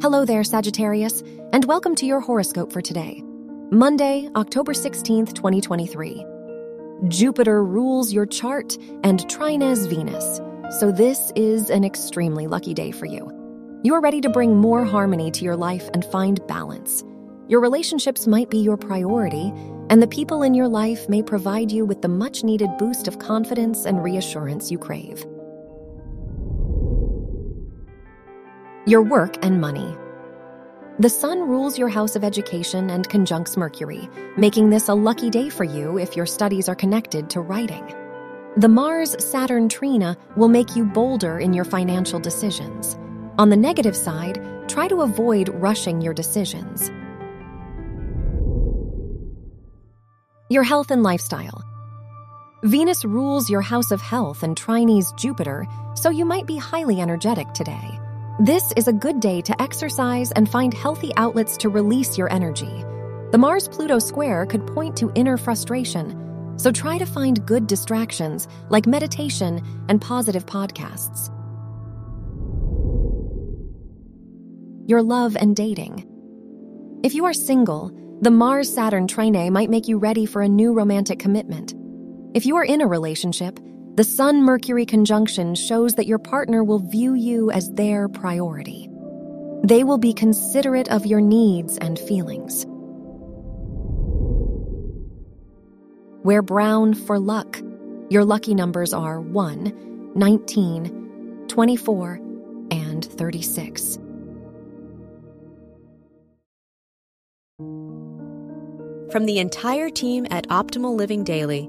Hello there, Sagittarius, and welcome to your horoscope for today, Monday, October 16th, 2023. Jupiter rules your chart and trines Venus, so this is an extremely lucky day for you. You are ready to bring more harmony to your life and find balance. Your relationships might be your priority, and the people in your life may provide you with the much needed boost of confidence and reassurance you crave. Your work and money. The sun rules your house of education and conjuncts Mercury, making this a lucky day for you if your studies are connected to writing. The Mars Saturn trine will make you bolder in your financial decisions. On the negative side, try to avoid rushing your decisions. Your health and lifestyle. Venus rules your house of health and trines Jupiter, so you might be highly energetic today. This is a good day to exercise and find healthy outlets to release your energy. The Mars Pluto square could point to inner frustration, so try to find good distractions like meditation and positive podcasts. Your love and dating. If you are single, the Mars Saturn trine might make you ready for a new romantic commitment. If you are in a relationship, the Sun Mercury conjunction shows that your partner will view you as their priority. They will be considerate of your needs and feelings. Wear brown for luck. Your lucky numbers are 1, 19, 24, and 36. From the entire team at Optimal Living Daily,